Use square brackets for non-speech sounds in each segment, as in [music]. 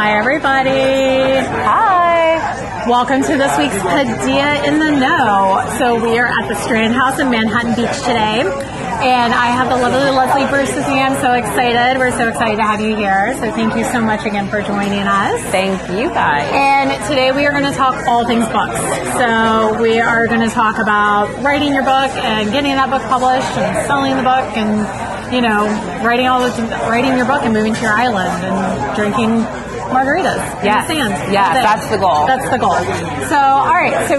Hi, everybody. Hi. Welcome to this week's Padilla in the Know. So, we are at the Strand House in Manhattan Beach today, and I have the lovely Leslie Bruce with me. I'm so excited. We're so excited to have you here. So, thank you so much again for joining us. Thank you, guys. And today we are going to talk all things books. So, we are going to talk about writing your book and getting that book published and selling the book and you know, writing all this, writing your book and moving to your island and drinking margaritas yes. in the sand. Yeah, that's the goal. That's the goal. So, all right. So,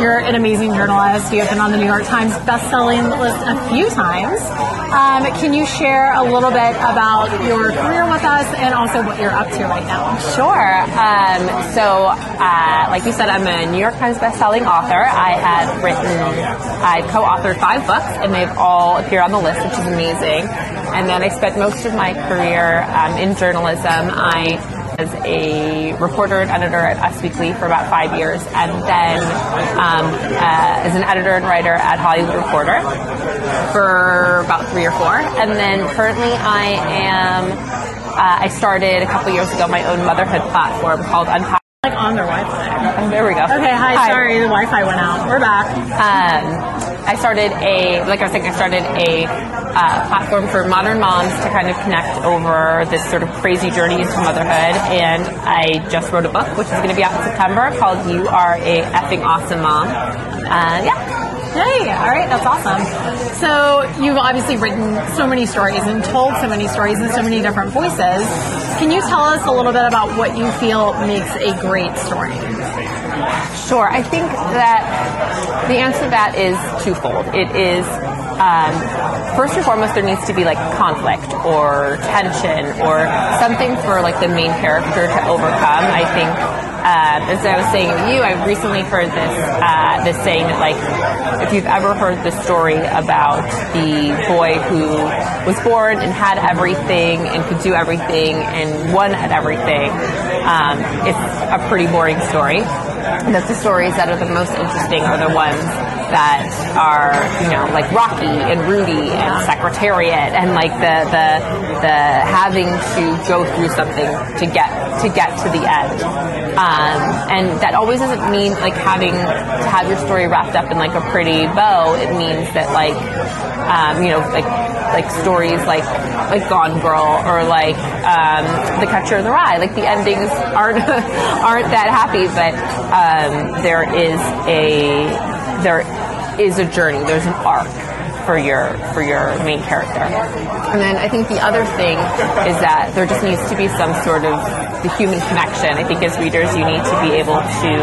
you're an amazing journalist. You have been on the New York Times best-selling list a few times. Um, can you share a little bit about your career with us and also what you're up to right now? Sure. Um, so, uh, like you said, I'm a New York Times best-selling author. I have written, I've co-authored five books, and they've all appeared on the list, which is amazing. And then I spent most of my career um, in journalism. I as a reporter and editor at Us Weekly for about five years, and then um, uh, as an editor and writer at Hollywood Reporter for about three or four. And then currently I am, uh, I started a couple years ago my own motherhood platform called Unpack. Like on their Wi-Fi. Oh, there we go. Okay, hi, hi. Sorry, the Wi-Fi went out. We're back. Um, I started a, like I was saying, I started a uh, platform for modern moms to kind of connect over this sort of crazy journey into motherhood. And I just wrote a book, which is going to be out in September, called "You Are a Effing Awesome Mom." Uh, yeah. Hey, all right, that's awesome. So you've obviously written so many stories and told so many stories in so many different voices. Can you tell us a little bit about what you feel makes a great story? Sure. I think that the answer to that is twofold. It is um, first and foremost, there needs to be like conflict or tension or something for like the main character to overcome. I think uh, as I was saying to you, I recently heard this uh, this saying that like if you've ever heard the story about the boy who was born and had everything and could do everything and won at everything, um, it's a pretty boring story. And That the stories that are the most interesting are the ones that are, you know, like Rocky and Rudy and Secretariat and like the the the having to go through something to get to get to the end. Um, and that always doesn't mean like having to have your story wrapped up in like a pretty bow. It means that like um, you know like like stories like like Gone Girl or like um, The Catcher in the Rye. Like the endings [laughs] aren't aren't that happy, but um, there is a there is a journey. There's an arc for your for your main character. And then I think the other thing is that there just needs to be some sort of the human connection. I think as readers you need to be able to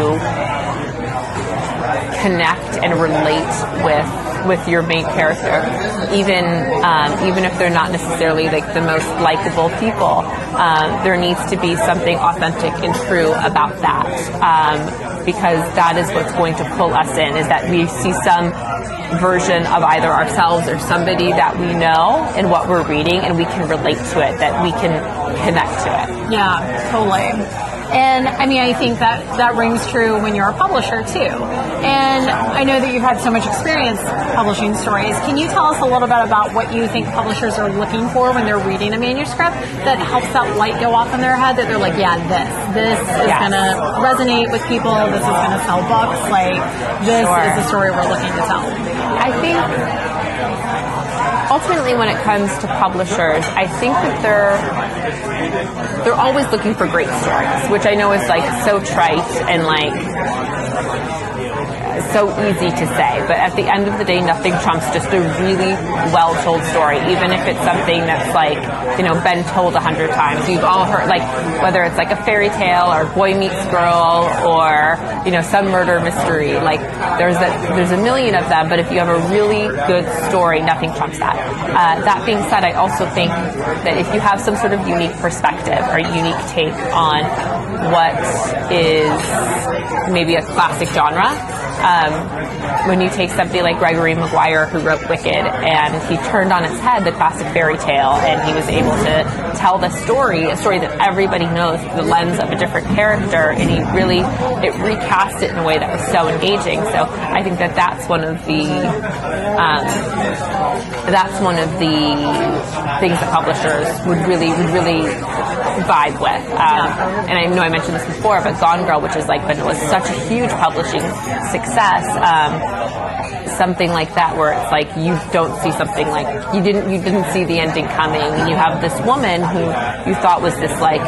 connect and relate with with your main character, even um, even if they're not necessarily like the most likable people. Um, there needs to be something authentic and true about that, um, because that is what's going to pull us in. Is that we see some version of either ourselves or somebody that we know in what we're reading, and we can relate to it. That we can connect to it. Yeah, totally. And I mean, I think that that rings true when you're a publisher too. And I know that you've had so much experience publishing stories. Can you tell us a little bit about what you think publishers are looking for when they're reading a manuscript that helps that light go off in their head that they're like, yeah, this, this is Yes. going to resonate with people. This is going to sell books. Like, this Sure. is the story we're looking to tell. I think ultimately when it comes to publishers, I think that they're they're always looking for great stories, which I know is like so trite and like so easy to say, but at the end of the day, nothing trumps just a really well told story, even if it's something that's like, you know, been told a hundred times. You've all heard, like, whether it's like a fairy tale or boy meets girl or, you know, some murder mystery. Like, there's a, there's a million of them, but if you have a really good story, nothing trumps that. Uh, that being said, I also think that if you have some sort of unique perspective or unique take on what is maybe a classic genre, um, when you take somebody like Gregory Maguire, who wrote Wicked, and he turned on its head the classic fairy tale, and he was able to tell the story, a story that everybody knows through the lens of a different character, and he really it recast it in a way that was so engaging. So I think that that's one of the um, that's one of the things that publishers would really would really vibe with. Um, and I know I mentioned this before, but Gone Girl, which is like but it was such a huge publishing success. Um, something like that where it's like you don't see something like you didn't you didn't see the ending coming and you have this woman who you thought was this like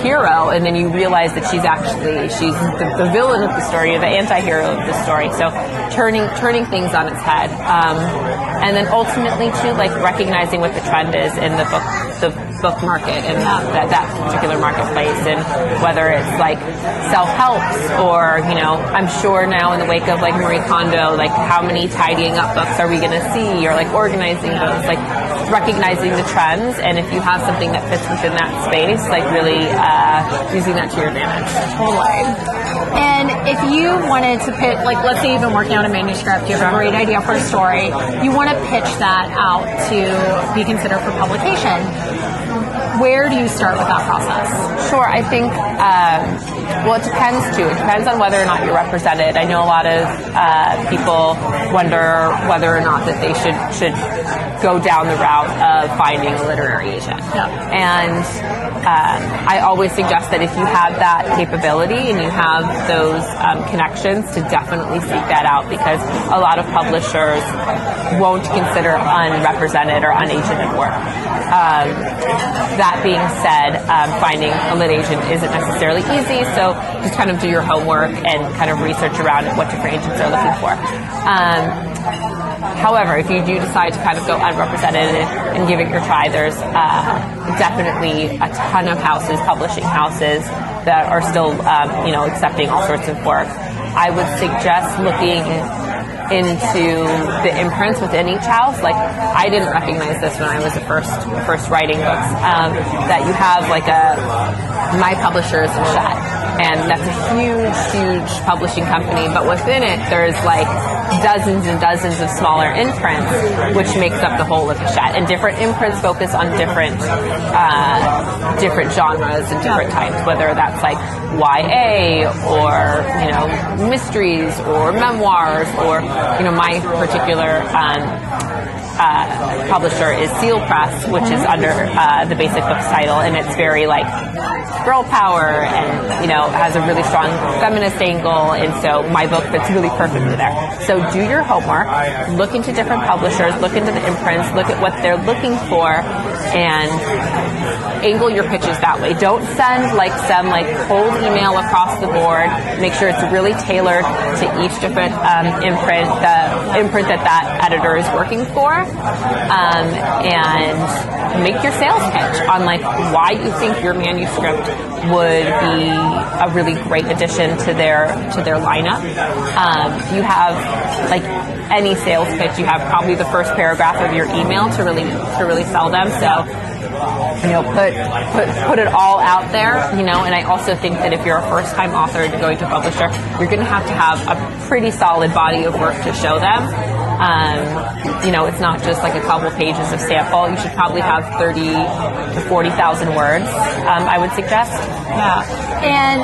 hero and then you realize that she's actually she's the, the villain of the story or the anti-hero of the story so turning turning things on its head um, and then ultimately too like recognizing what the trend is in the book the book market and that, that, particular marketplace and whether it's like self-helps or you know i'm sure now in the wake of like marie kondo like how many tidying up books are we going to see or like organizing books? Like recognizing the trends and if you have something that fits within that space like really uh, using that to your advantage totally and if you wanted to pitch, like, let's say you've been working on a manuscript, you have a great idea for a story, you want to pitch that out to be considered for publication where do you start with that process? Sure, I think, um, well, it depends too. It depends on whether or not you're represented. I know a lot of uh, people wonder whether or not that they should should go down the route of finding a literary agent. Yeah. And um, I always suggest that if you have that capability and you have those um, connections, to definitely seek that out because a lot of publishers won't consider unrepresented or unagented work. Um, that being said, um, finding a lit agent isn't necessarily easy, so just kind of do your homework and kind of research around what different agents are looking for. Um, however, if you do decide to kind of go unrepresented and, and give it your try, there's uh, definitely a ton of houses, publishing houses, that are still, um, you know, accepting all sorts of work. I would suggest looking into the imprints within each house. Like I didn't recognize this when I was the first first writing books. Um, that you have like a my publisher is Hachette and that's a huge, huge publishing company. But within it, there's like dozens and dozens of smaller imprints, which makes up the whole of Hachette. And different imprints focus on different, uh, different genres and different types, whether that's like YA or you know mysteries or memoirs or you know my particular. Um, uh, publisher is Seal Press, which is under uh, the Basic Books title, and it's very like girl power and you know has a really strong feminist angle, and so my book fits really perfectly there. So do your homework, look into different publishers, look into the imprints, look at what they're looking for, and angle your pitches that way. Don't send like some like cold email across the board. Make sure it's really tailored to each different um, imprint, the imprint that that editor is working for um, and make your sales pitch on like why you think your manuscript would be a really great addition to their to their lineup. Um, you have like any sales pitch, you have probably the first paragraph of your email to really to really sell them. So you know, put put put it all out there, you know. And I also think that if you're a first time author going to a publisher, you're going to have to have a pretty solid body of work to show them. Um, you know, it's not just like a couple pages of sample. You should probably have 30 to 40,000 words, um, I would suggest. Yeah. And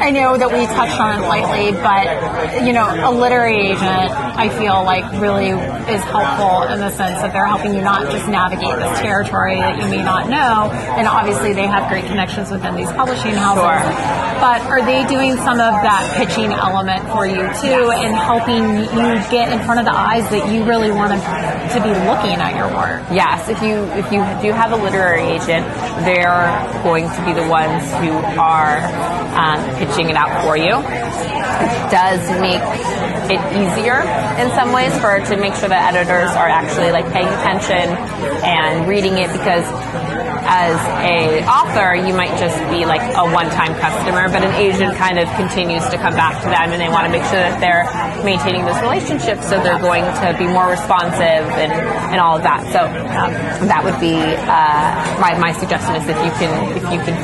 I know that we touched on it lightly, but, you know, a literary agent, I feel like really is helpful in the sense that they're helping you not just navigate this territory that you may not know. And obviously they have great connections within these publishing houses. Sure. But are they doing some of that pitching element for you too and helping you get in front of the eyes that you really want to be looking at your work. Yes, if you if you do have a literary agent, they're going to be the ones who are um, pitching it out for you. It does make it easier in some ways for to make sure that editors are actually like paying attention and reading it because as a author, you might just be like a one-time customer, but an agent kind of continues to come back to them, and they want to make sure that they're maintaining this relationship, so they're going to be more responsive and, and all of that. So um, that would be uh, my my suggestion is if you can if you can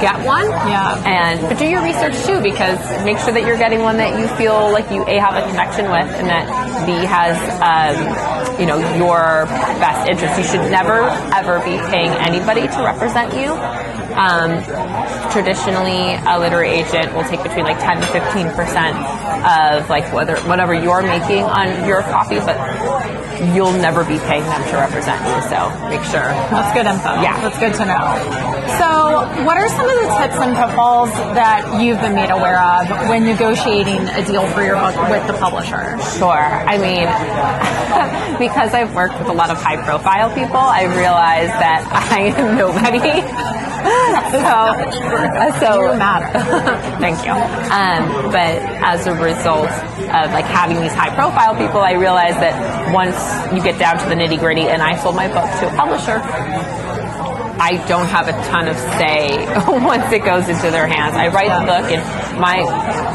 get one. Yeah. And but do your research too because make sure that you're getting one that you feel like you a have a connection with and that b has um, you know your best interest. You should never ever be paying anybody to represent you. Um, traditionally, a literary agent will take between like 10 to 15 percent of like whether whatever you're making on your copy, but you'll never be paying them to represent you. So make sure. That's good info. Yeah. That's good to know. So what are some of the tips and pitfalls that you've been made aware of when negotiating a deal for your book with the publisher? Sure. I mean, [laughs] because I've worked with a lot of high profile people, I realize that I am nobody. [laughs] so, so matter. [laughs] thank you. Um, but as a result of like having these high profile people, I realized that once you get down to the nitty gritty, and I sold my book to a publisher, I don't have a ton of say [laughs] once it goes into their hands. I write the book, and my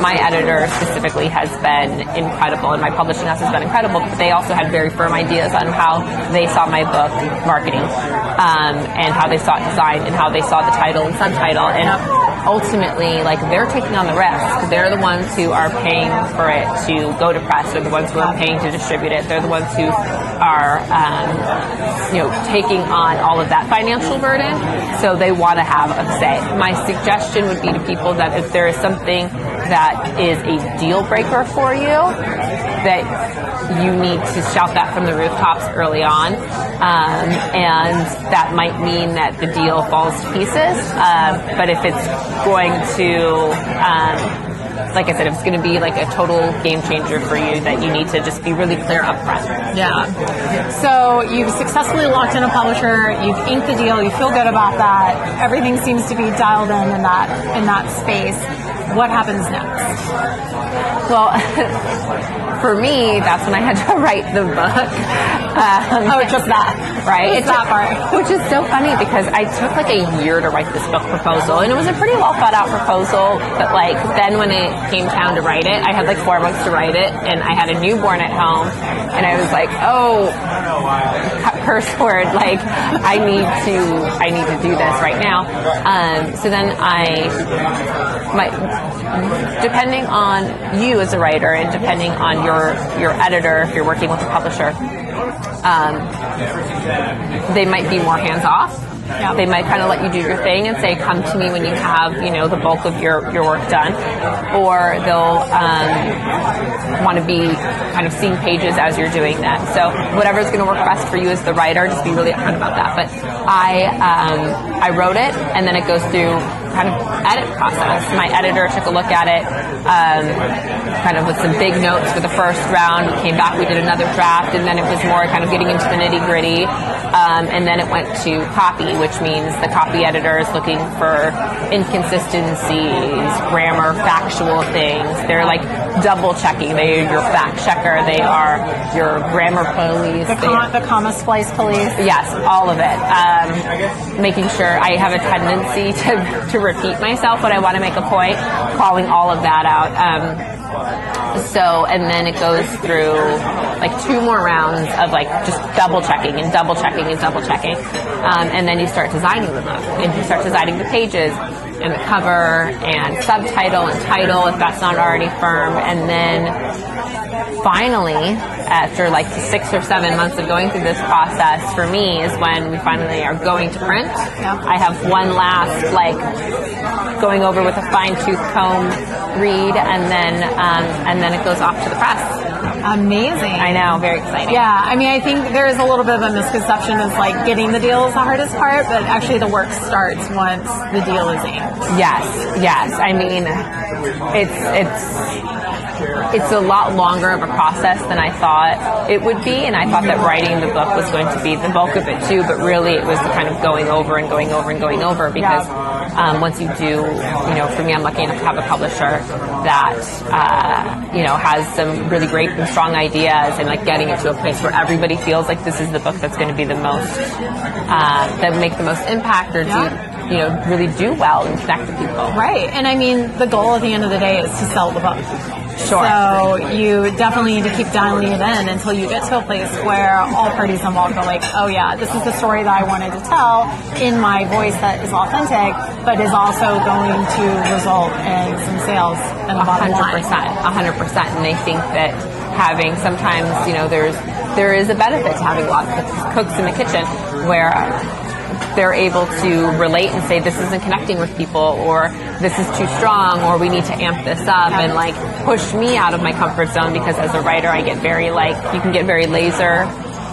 my editor specifically has been incredible, and my publishing house has been incredible. But they also had very firm ideas on how they saw my book marketing, um, and how they saw it designed, and how they saw the title and subtitle, and ultimately, like they're taking on the risk. They're the ones who are paying for it to go to press. They're the ones who are paying to distribute it. They're the ones who are, um, you know, taking on all of that financial burden. So they want to have a say. My suggestion would be to people that if there is something that is a deal breaker for you, that you need to shout that from the rooftops early on. Um, and that might mean that the deal falls to pieces. Um, but if it's going to, um, like I said, it's going to be like a total game changer for you, that you need to just be really clear upfront. Yeah. So you've successfully locked in a publisher. You've inked the deal. You feel good about that. Everything seems to be dialed in in that in that space. What happens next? Well, [laughs] for me, that's when I had to [laughs] write the book. Um, Oh, just that. right? Just that part. [laughs] Which is so funny because I took like a year to write this book proposal, and it was a pretty well thought out proposal. But like then when it came time to write it, I had like four months to write it, and I had a newborn at home, and I was like, oh, curse word, like I need to, I need to do this right now. Um, so then I, my, depending on you as a writer, and depending on your your editor, if you're working with a publisher um, they might be more hands off. Yeah. They might kind of let you do your thing and say, "Come to me when you have, you know, the bulk of your, your work done," or they'll um, want to be kind of seeing pages as you're doing that. So whatever's going to work best for you as the writer, just be really upfront about that. But I um, I wrote it, and then it goes through kind of edit process. My editor took a look at it, um, kind of with some big notes for the first round. We came back, we did another draft, and then it was more kind of getting into the nitty gritty. Um, and then it went to copy, which means the copy editor is looking for inconsistencies, grammar, factual things. They're like double checking. They are your fact checker. They are your grammar police. The, com- the comma splice police. Yes, all of it. Um, making sure I have a tendency to, to repeat myself when I want to make a point, calling all of that out. Um, so, and then it goes through like two more rounds of like just double checking and double checking and double checking. Um, and then you start designing the book and you start designing the pages and the cover and subtitle and title if that's not already firm. And then finally, after like six or seven months of going through this process, for me is when we finally are going to print. Yeah. I have one last like going over with a fine tooth comb read, and then um, and then it goes off to the press. Amazing. I know, very exciting. Yeah, I mean, I think there is a little bit of a misconception is like getting the deal is the hardest part, but actually the work starts once the deal is inked. Yes, yes. I mean, it's it's it's a lot longer of a process than I thought it would be, and I thought that writing the book was going to be the bulk of it too. But really, it was the kind of going over and going over and going over because um, once you do, you know, for me, I'm lucky enough to have a publisher that uh, you know has some really great and strong ideas, and like getting it to a place where everybody feels like this is the book that's going to be the most uh, that make the most impact or do you know really do well and connect to people. Right. And I mean, the goal at the end of the day is to sell the book. Sure. So you definitely need to keep dialing it in until you get to a place where all parties involved are like, oh yeah, this is the story that I wanted to tell in my voice that is authentic, but is also going to result in some sales and a bottom line. percent, hundred percent. And they think that having sometimes, you know, there's there is a benefit to having lots of cooks in the kitchen where they're able to relate and say this isn't connecting with people or this is too strong or we need to amp this up and like push me out of my comfort zone because as a writer I get very like you can get very laser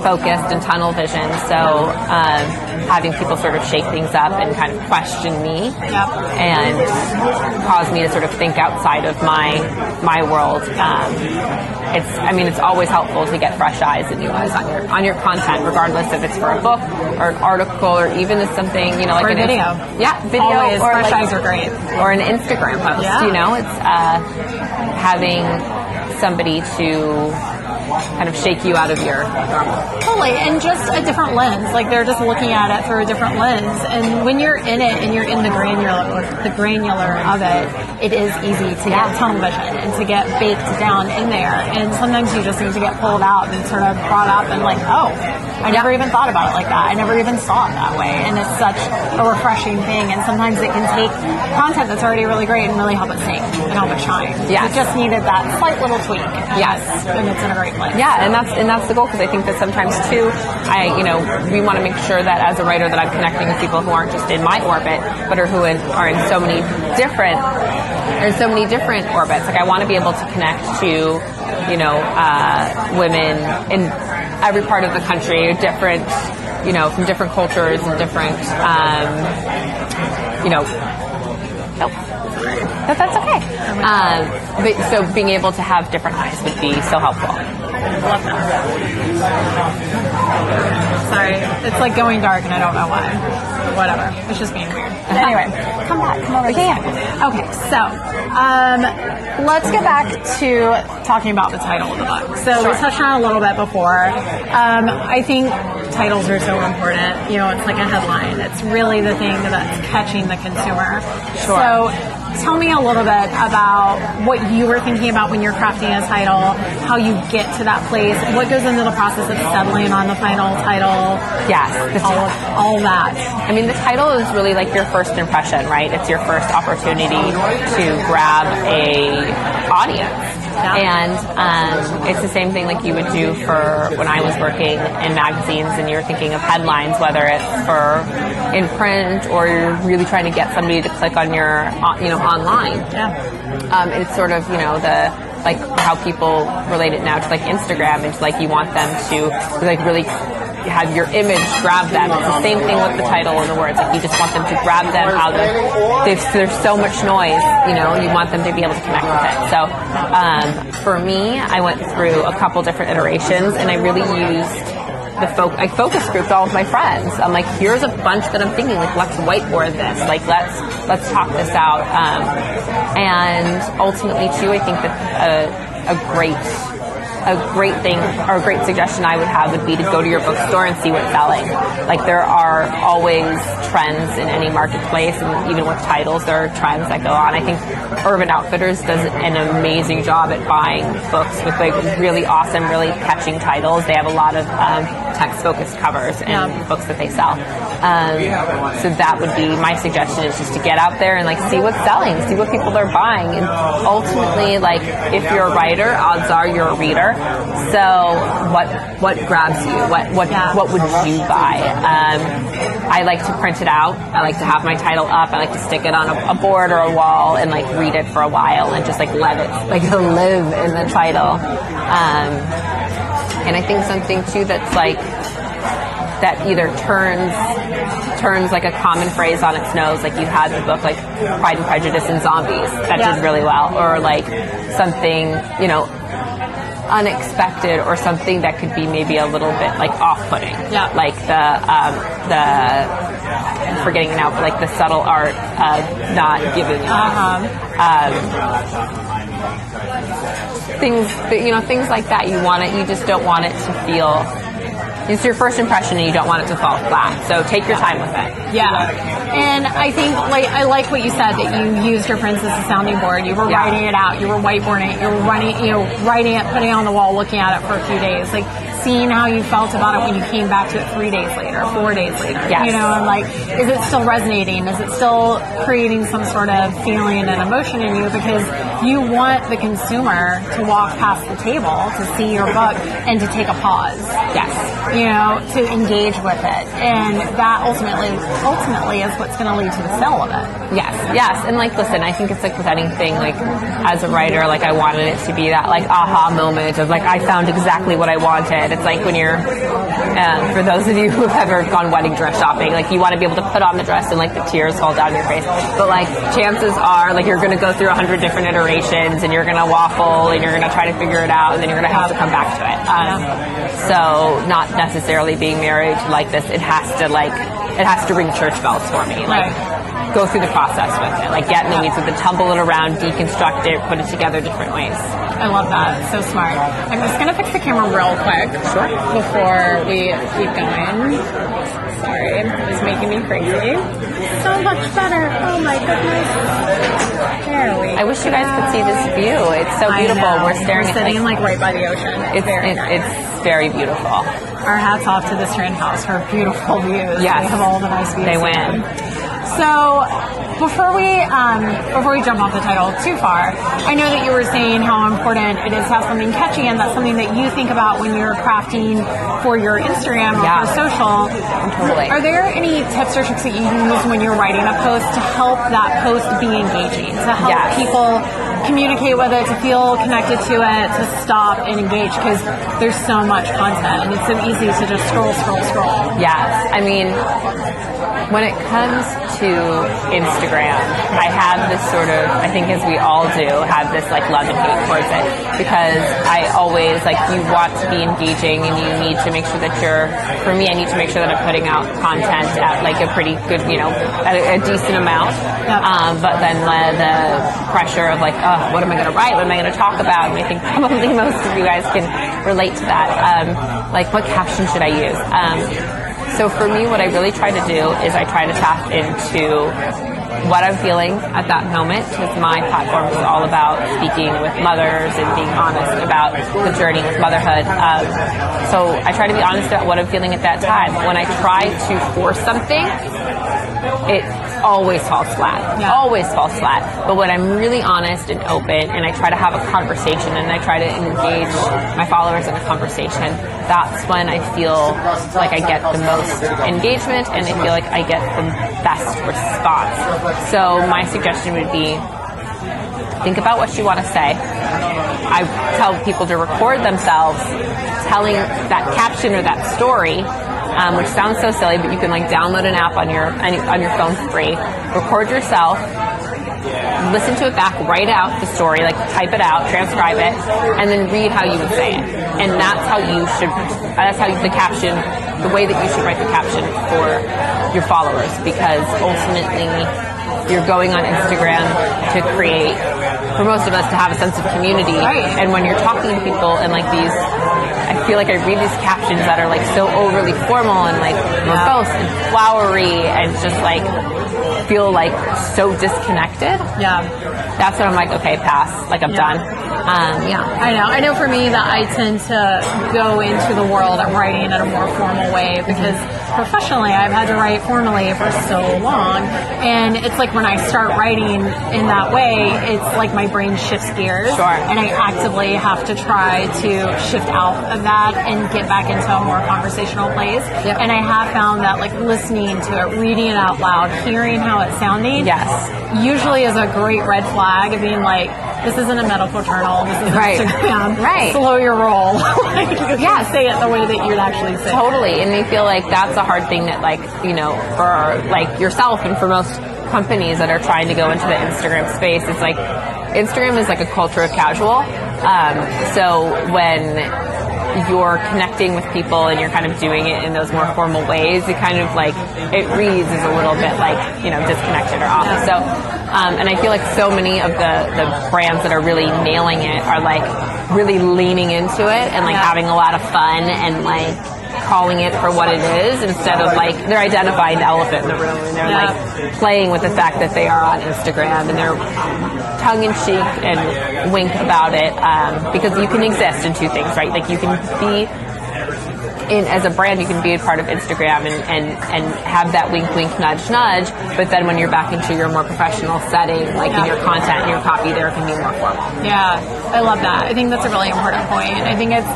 focused and tunnel vision so um, having people sort of shake things up and kind of question me Yep. and cause me to sort of think outside of my my world. Um, it's I mean it's always helpful to get fresh eyes and new eyes on your on your content, regardless if it's for a book or an article or even if something you know like Or a an video. yeah, video Always. or Fresh like- eyes are great. or an Instagram post. Yeah. You know, it's uh, having somebody to kind of shake you out of your normal. Totally, and just a different lens. Like they're just looking at it through a different lens. And when you're in it and you're in the granular, the granular of it, it is easy to get tunnel vision and to get baked down in there. And sometimes you just need to get pulled out and sort of brought up and like, oh, I never even thought about it like that. I never even saw it that way. And it's such a refreshing thing. And sometimes it can take content that's already really great and really help it sing and help it shine. Yeah, It just needed that slight little tweak. Yes. And it's in a great place. Yeah, and that's and that's the goal because I think that sometimes too, I you know we want to make sure that as a writer that I'm connecting with people who aren't just in my orbit, but are who are in so many different there's so many different orbits. Like I want to be able to connect to you know uh, women in every part of the country, different you know from different cultures and different um, you know. Oh. But that's okay. Um, but so being able to have different eyes would be so helpful. Sorry, it's like going dark and I don't know why. Whatever. It's just being weird. Anyway, come back. Come over here. Okay, so um, let's get back to talking about the title of the book. So we touched on it a little bit before. Um, I think titles are so important. You know, it's like a headline. It's really the thing that's catching the consumer. Sure. So tell me a little bit about what you were thinking about when you're crafting a title, how you get to that place, what goes into the process of settling on the final title, Yes, the all of, all that. I mean, the title is really like your first impression, right? It's your first opportunity to grab a audience. And um, it's the same thing like you would do for when I was working in magazines and you're thinking of headlines, whether it's for in print or you're really trying to get somebody to click on your, uh, you know, online. Yeah. Um, it's sort of, you know, the like how people relate it now to like Instagram. It's like you want them to like really have your image grab them. It's the same thing with the title and the words. Like you just want them to grab them out of. There's, there's so much noise, you know. You want them to be able to connect with it. So um, for me, I went through a couple different iterations, and I really used the fo- I focus grouped all of my friends. I'm like, here's a bunch that I'm thinking, like, let's whiteboard this, like, let's let's talk this out. Um, and ultimately, too, I think that a, a great a great thing or a great suggestion I would have would be to go to your bookstore and see what's selling. Like there are always trends in any marketplace, and even with titles, there are trends that go on. I think Urban Outfitters does an amazing job at buying books with like really awesome, really catching titles. They have a lot of um, text-focused covers and Yeah. books that they sell. Um, so that would be my suggestion is just to get out there and like see what's selling, see what people are buying, and ultimately, like if you're a writer, odds are you're a reader. So what what grabs you? What what Yeah. what would you buy? Um, I like to print it out. I like to have my title up. I like to stick it on a, a board or a wall and like read it for a while and just like let it like [laughs] live in the title. Um, and I think something too that's like that either turns turns like a common phrase on its nose, like you had the book like Pride and Prejudice and Zombies that Yeah. did really well, or like something you know unexpected or something that could be maybe a little bit like off-putting. Yeah. Like the um, the I'm forgetting now, but like the subtle art of not giving enough. Uh-huh. Things that, you know things like that you want it you just don't want it to feel it's your first impression and you don't want it to fall flat so take your time with it Yeah, and I think like I like what you said that you used your prints as a sounding board. You were Yeah. writing it out. You were whiteboarding it. You were running, you know, writing it, putting it on the wall, looking at it for a few days, like seeing how you felt about it when you came back to it three days later, four days later. Yes. You know, and like, is it still resonating? Is it still creating some sort of feeling and emotion in you? Because you want the consumer to walk past the table to see your book and to take a pause. Yes. You know, to engage with it. And that ultimately ultimately is what's gonna lead to the sale of it. Yes, yes, and like, listen, I think it's like with anything. Like, as a writer, like I wanted it to be that like aha moment of like I found exactly what I wanted. It's like when you're, um, for those of you who have ever gone wedding dress shopping, like you want to be able to put on the dress and like the tears fall down your face. But like chances are, like you're going to go through a hundred different iterations and you're going to waffle and you're going to try to figure it out and then you're going to have to come back to it. Um, so not necessarily being married like this, it has to like it has to ring church bells for me. Like go through the process with it, like get in the weeds with it, tumble it around, deconstruct it, put it together different ways. I love that. So smart. I'm just gonna fix the camera real quick Sure. before we keep going. Sorry, it's making me crazy. So much better. Oh my goodness. There we I wish you guys could see this view. It's so beautiful. We're staring We're at sitting like, like right by the ocean. It's, it's very it, nice. it's very beautiful. Our hats off to the Strand House for beautiful views. Yes. They have all the nice views. They win. So before we um, before we jump off the title too far, I know that you were saying how important it is to have something catchy, and that's something that you think about when you're crafting for your Instagram or Yeah. for social. Totally. Are there any tips or tricks that you use when you're writing a post to help that post be engaging, to help Yes. people communicate with it, to feel connected to it, to stop and engage? Because there's so much content, and it's so easy to just scroll, scroll, scroll. Yes. I mean, when it comes to Instagram, I have this sort of, I think as we all do, have this like love and hate towards it because I always like you want to be engaging and you need to make sure that you're, for me, I need to make sure that I'm putting out content at like a pretty good, you know, at a, a decent amount. Um, but then the, the pressure of like, oh, what am I going to write? What am I going to talk about? And I think [laughs] probably most of you guys can relate to that. Um, like, what caption should I use? Um, so for me, what I really try to do is I try to tap into what I'm feeling at that moment because my platform is all about speaking with mothers and being honest about the journey with motherhood. Um, so I try to be honest about what I'm feeling at that time. When I try to force something, it always falls flat. Yeah. Always falls flat. But when I'm really honest and open and I try to have a conversation and I try to engage my followers in a conversation, that's when I feel like I get the most engagement and I feel like I get the best response. So my suggestion would be think about what you want to say. I tell people to record themselves telling that caption or that story, um, which sounds so silly, but you can like download an app on your on your phone for free. Record yourself, listen to it back, write out the story, like type it out, transcribe it, and then read how you would say it. And that's how you should. That's how the caption, the way that you should write the caption for your followers, because ultimately you're going on Instagram to create, for most of us, to have a sense of community. Right. And when you're talking to people and like these, I feel like I read these captions that are like so overly formal and like verbose and flowery and just like feel like so disconnected. Yeah. That's when I'm like, okay, pass. Like I'm Yeah. done. Um, yeah. I know. I know for me that I tend to go into the world of writing in a more formal way because professionally I've had to write formally for so long. And it's like when I start writing in that way, it's like my brain shifts gears. Sure. And I actively have to try to shift out of that and get back into a more conversational place. Yep. And I have found that like listening to it, reading it out loud, hearing how it's sounding, Yes. usually is a great red flag of being like, this isn't a medical journal. This is Right. Instagram. Right. Slow your roll. [laughs] like, you Yes. say it the way that you'd actually say. it. Totally, and they feel like that's a hard thing that, like, you know, for like yourself and for most companies that are trying to go into the Instagram space, it's like Instagram is like a culture of casual. Um, so when you're connecting with people and you're kind of doing it in those more formal ways, it kind of like it reads as a little bit like you know disconnected or off. So, um, and I feel like so many of the the brands that are really nailing it are like really leaning into it and like having a lot of fun and like calling it for what it is instead of like they're identifying the elephant in the room and they're Yeah. like playing with the fact that they are on Instagram and they're tongue in cheek and wink about it um, because you can exist in two things, right? Like you can be in, as a brand, you can be a part of Instagram and, and, and have that wink, wink, nudge, nudge. But then when you're back into your more professional setting, like Yeah. in your content and your copy, there can be more formal. Yeah, I love that. I think that's a really important point. I think it's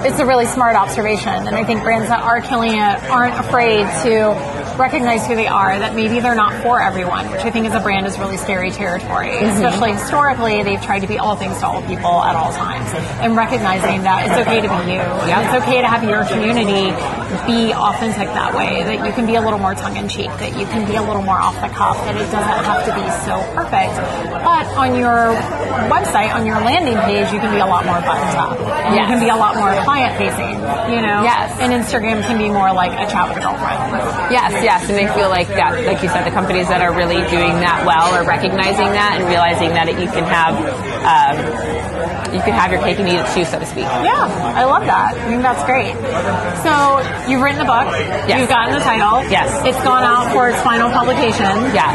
it's a really smart observation, and I think brands that are killing it aren't afraid to recognize who they are. That maybe they're not for everyone, which I think as a brand is really scary territory. Mm-hmm. Especially historically, they've tried to be all things to all people at all times, and recognizing that it's okay to be you. and It's okay to have your community be authentic that way. That you can be a little more tongue in cheek. That you can be a little more off the cuff. That it doesn't have to be so perfect. But on your website, on your landing page, you can be a lot more buttoned up. And You can be a lot more client facing, you know? Yes. And Instagram can be more like a chat with a girlfriend. Yes, yes, and I feel like that, like you said, the companies that are really doing that well are recognizing that and realizing that it, you can have, um, you can have your cake and eat it too, so to speak. Yeah, I love that. I think that's great. So you've written the book. Yes. You've gotten the title. Yes. It's gone out for its final publication. Yes.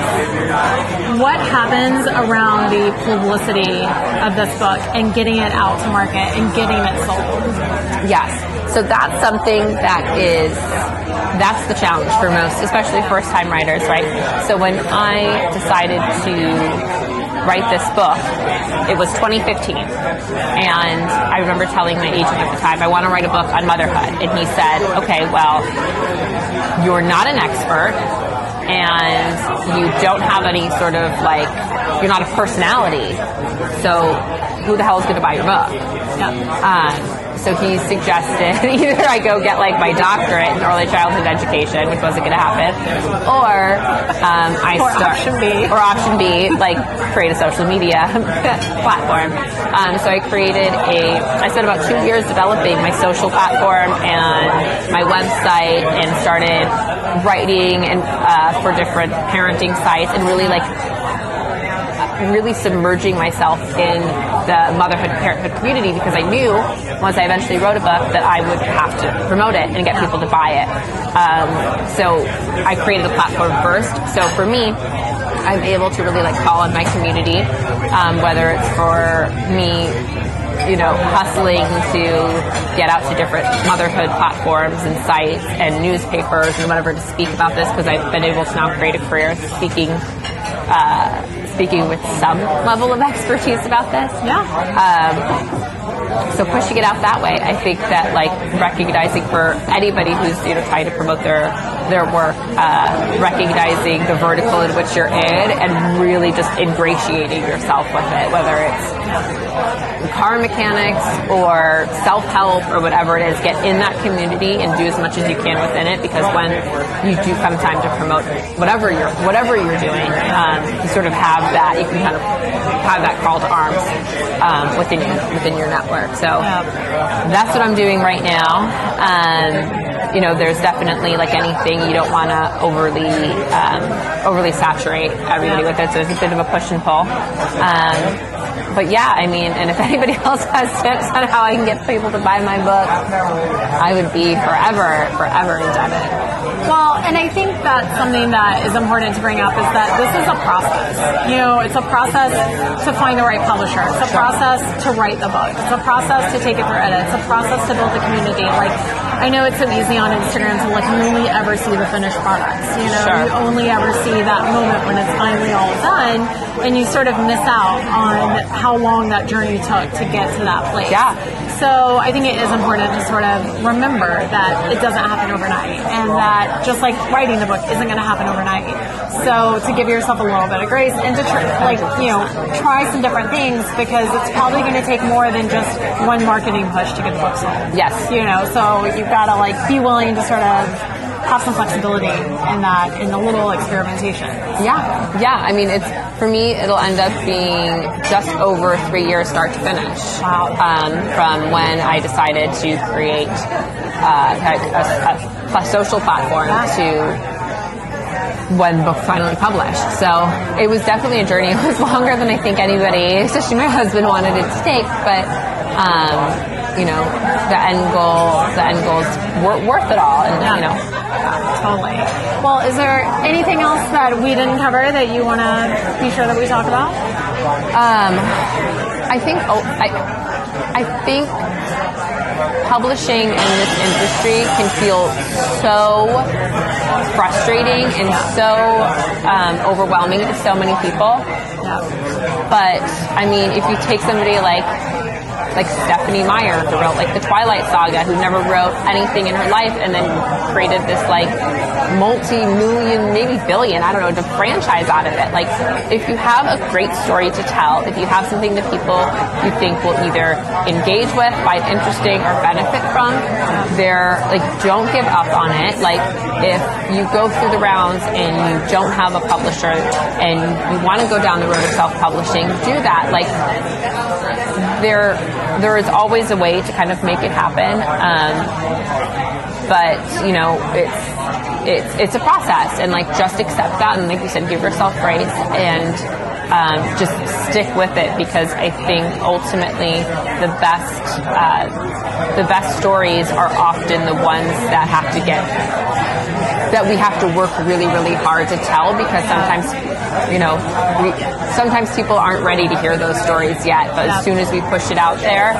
What happens around the publicity of this book and getting it out to market and getting it sold? Yes. So that's something that is that's the challenge for most, especially first time writers, right? So when I decided to write this book, it was 2015. And I remember telling my agent at the time, I want to write a book on motherhood. And he said, okay, well, you're not an expert and you don't have any sort of like, you're not a personality. So who the hell is going to buy your book? Um, so he suggested [laughs] either I go get like my doctorate in early childhood education, which wasn't going to happen, or um, I Or start option B. or option B, like create a social media [laughs] platform. Um, so I created a. I spent about two years developing my social platform and my website, and started writing and uh, for different parenting sites, and really like really submerging myself in the motherhood parenthood community because I knew once I eventually wrote a book that I would have to promote it and get people to buy it. Um, so I created a platform first. So for me, I'm able to really like call on my community, um, whether it's for me you know, hustling to get out to different motherhood platforms and sites and newspapers and whatever to speak about this because I've been able to now create a career speaking, uh, speaking with some level of expertise about this. Yeah. So pushing it out that way, I think that like recognizing for anybody who's you know trying to promote their their work, uh, recognizing the vertical in which you're in, and really just ingratiating yourself with it, whether it's car mechanics or self help or whatever it is, get in that community and do as much as you can within it. Because when you do come time to promote whatever you're whatever you're doing, um, you sort of have that. You can kind of have that call to arms um, within within your network. So that's what I'm doing right now. Um, you know, there's definitely like anything you don't want to overly um, overly saturate everybody with it. So there's a bit of a push and pull. But yeah, I mean, and if [laughs] anybody else has tips on how I can get people to buy my book, I would be forever, forever indebted. Well, and I think that something that is important to bring up is that this is a process. You know, it's a process to find the right publisher. It's a process to write the book. It's a process to take it through edit. It's a process to build the community. Like, I know it's so easy on Instagram to like only ever see the finished products. You know, Sure. you only ever see that moment when it's finally all done, and you sort of miss out on how long that journey took to get to that place. Yeah. So I think it is important to sort of remember that it doesn't happen overnight, and that just like writing the book isn't going to happen overnight. So to give yourself a little bit of grace and to tr- like you know try some different things because it's probably going to take more than just one marketing push to get the book sold. Yes. You know, so you've got to like be willing to sort of have some flexibility in that in the little experimentation. Yeah, yeah. I mean, it's for me. It'll end up being just over three years, start to finish. Wow. Um, from when I decided to create uh, a, a, a social platform to when the book finally published. So it was definitely a journey. [laughs] It was longer than I think anybody, especially my husband, wanted it to take. But um, you know, the end goal, the end goal's wor- worth it all. And you know, yeah, Totally. Well, is there anything else that we didn't cover that you want to be sure that we talk about? Um, I think oh, I, I think publishing in this industry can feel so frustrating and so um, overwhelming to so many people. But I mean, if you take somebody like like Stephenie Meyer, who wrote like the Twilight Saga, who never wrote anything in her life, and then created this like multi-million, maybe billion, I don't know, the franchise out of it. Like, if you have a great story to tell, if you have something that people you think will either engage with, find interesting, or benefit from, they're like, don't give up on it. Like, if you go through the rounds and you don't have a publisher and you want to go down the road of self-publishing, do that. Like, there there is always a way to kind of make it happen. Um, but you know, it's it's it's a process, and like just accept that, and like you said, give yourself grace and. Um, just stick with it because I think ultimately the best uh, the best stories are often the ones that have to get that we have to work really really hard to tell because sometimes you know we, sometimes people aren't ready to hear those stories yet but as soon as we push it out there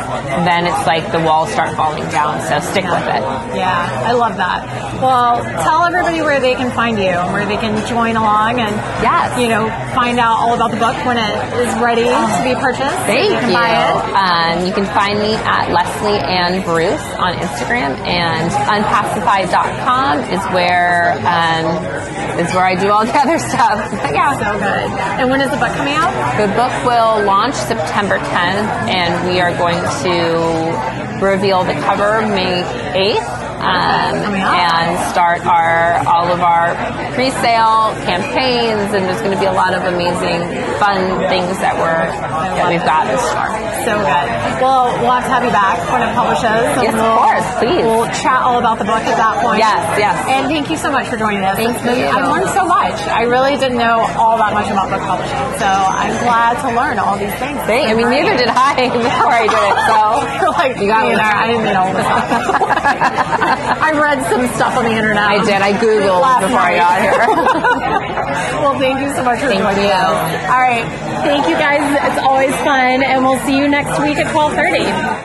then it's like the walls start falling down so stick with it Yeah, I love that. Well, tell everybody where they can find you and where they can join along and Yes. you know find out all about the book when it is ready to be purchased. Thank you. Can you. Um, you can find me at Leslie Ann Bruce on Instagram, and unpacified.com is where um, is where I do all the [laughs] other stuff. But yeah, So good. And when is the book coming out? the book will launch September 10th, and we are going to reveal the cover May 8th. Um, and start our all of our pre-sale campaigns, and there's going to be a lot of amazing, fun things that we're that we've got in store. So good. Well, we'll have to have you back when it publishes. Yes, of we'll, course, please. We'll chat all about the book at that point. Yes, yes. And thank you so much for joining us. Thank you. I learned so much. I really didn't know all that much about book publishing. So I'm glad to learn all these things. Thank- I mean, neither did I [laughs] before I did it. So [laughs] like You got me there. I didn't know all this [laughs] stuff. I read some stuff on the internet. I did. I googled before I got here. [laughs] well, thank you so much for Thank joining you. us. All right. Thank you guys. It's always fun. And we'll see you next week at 1230.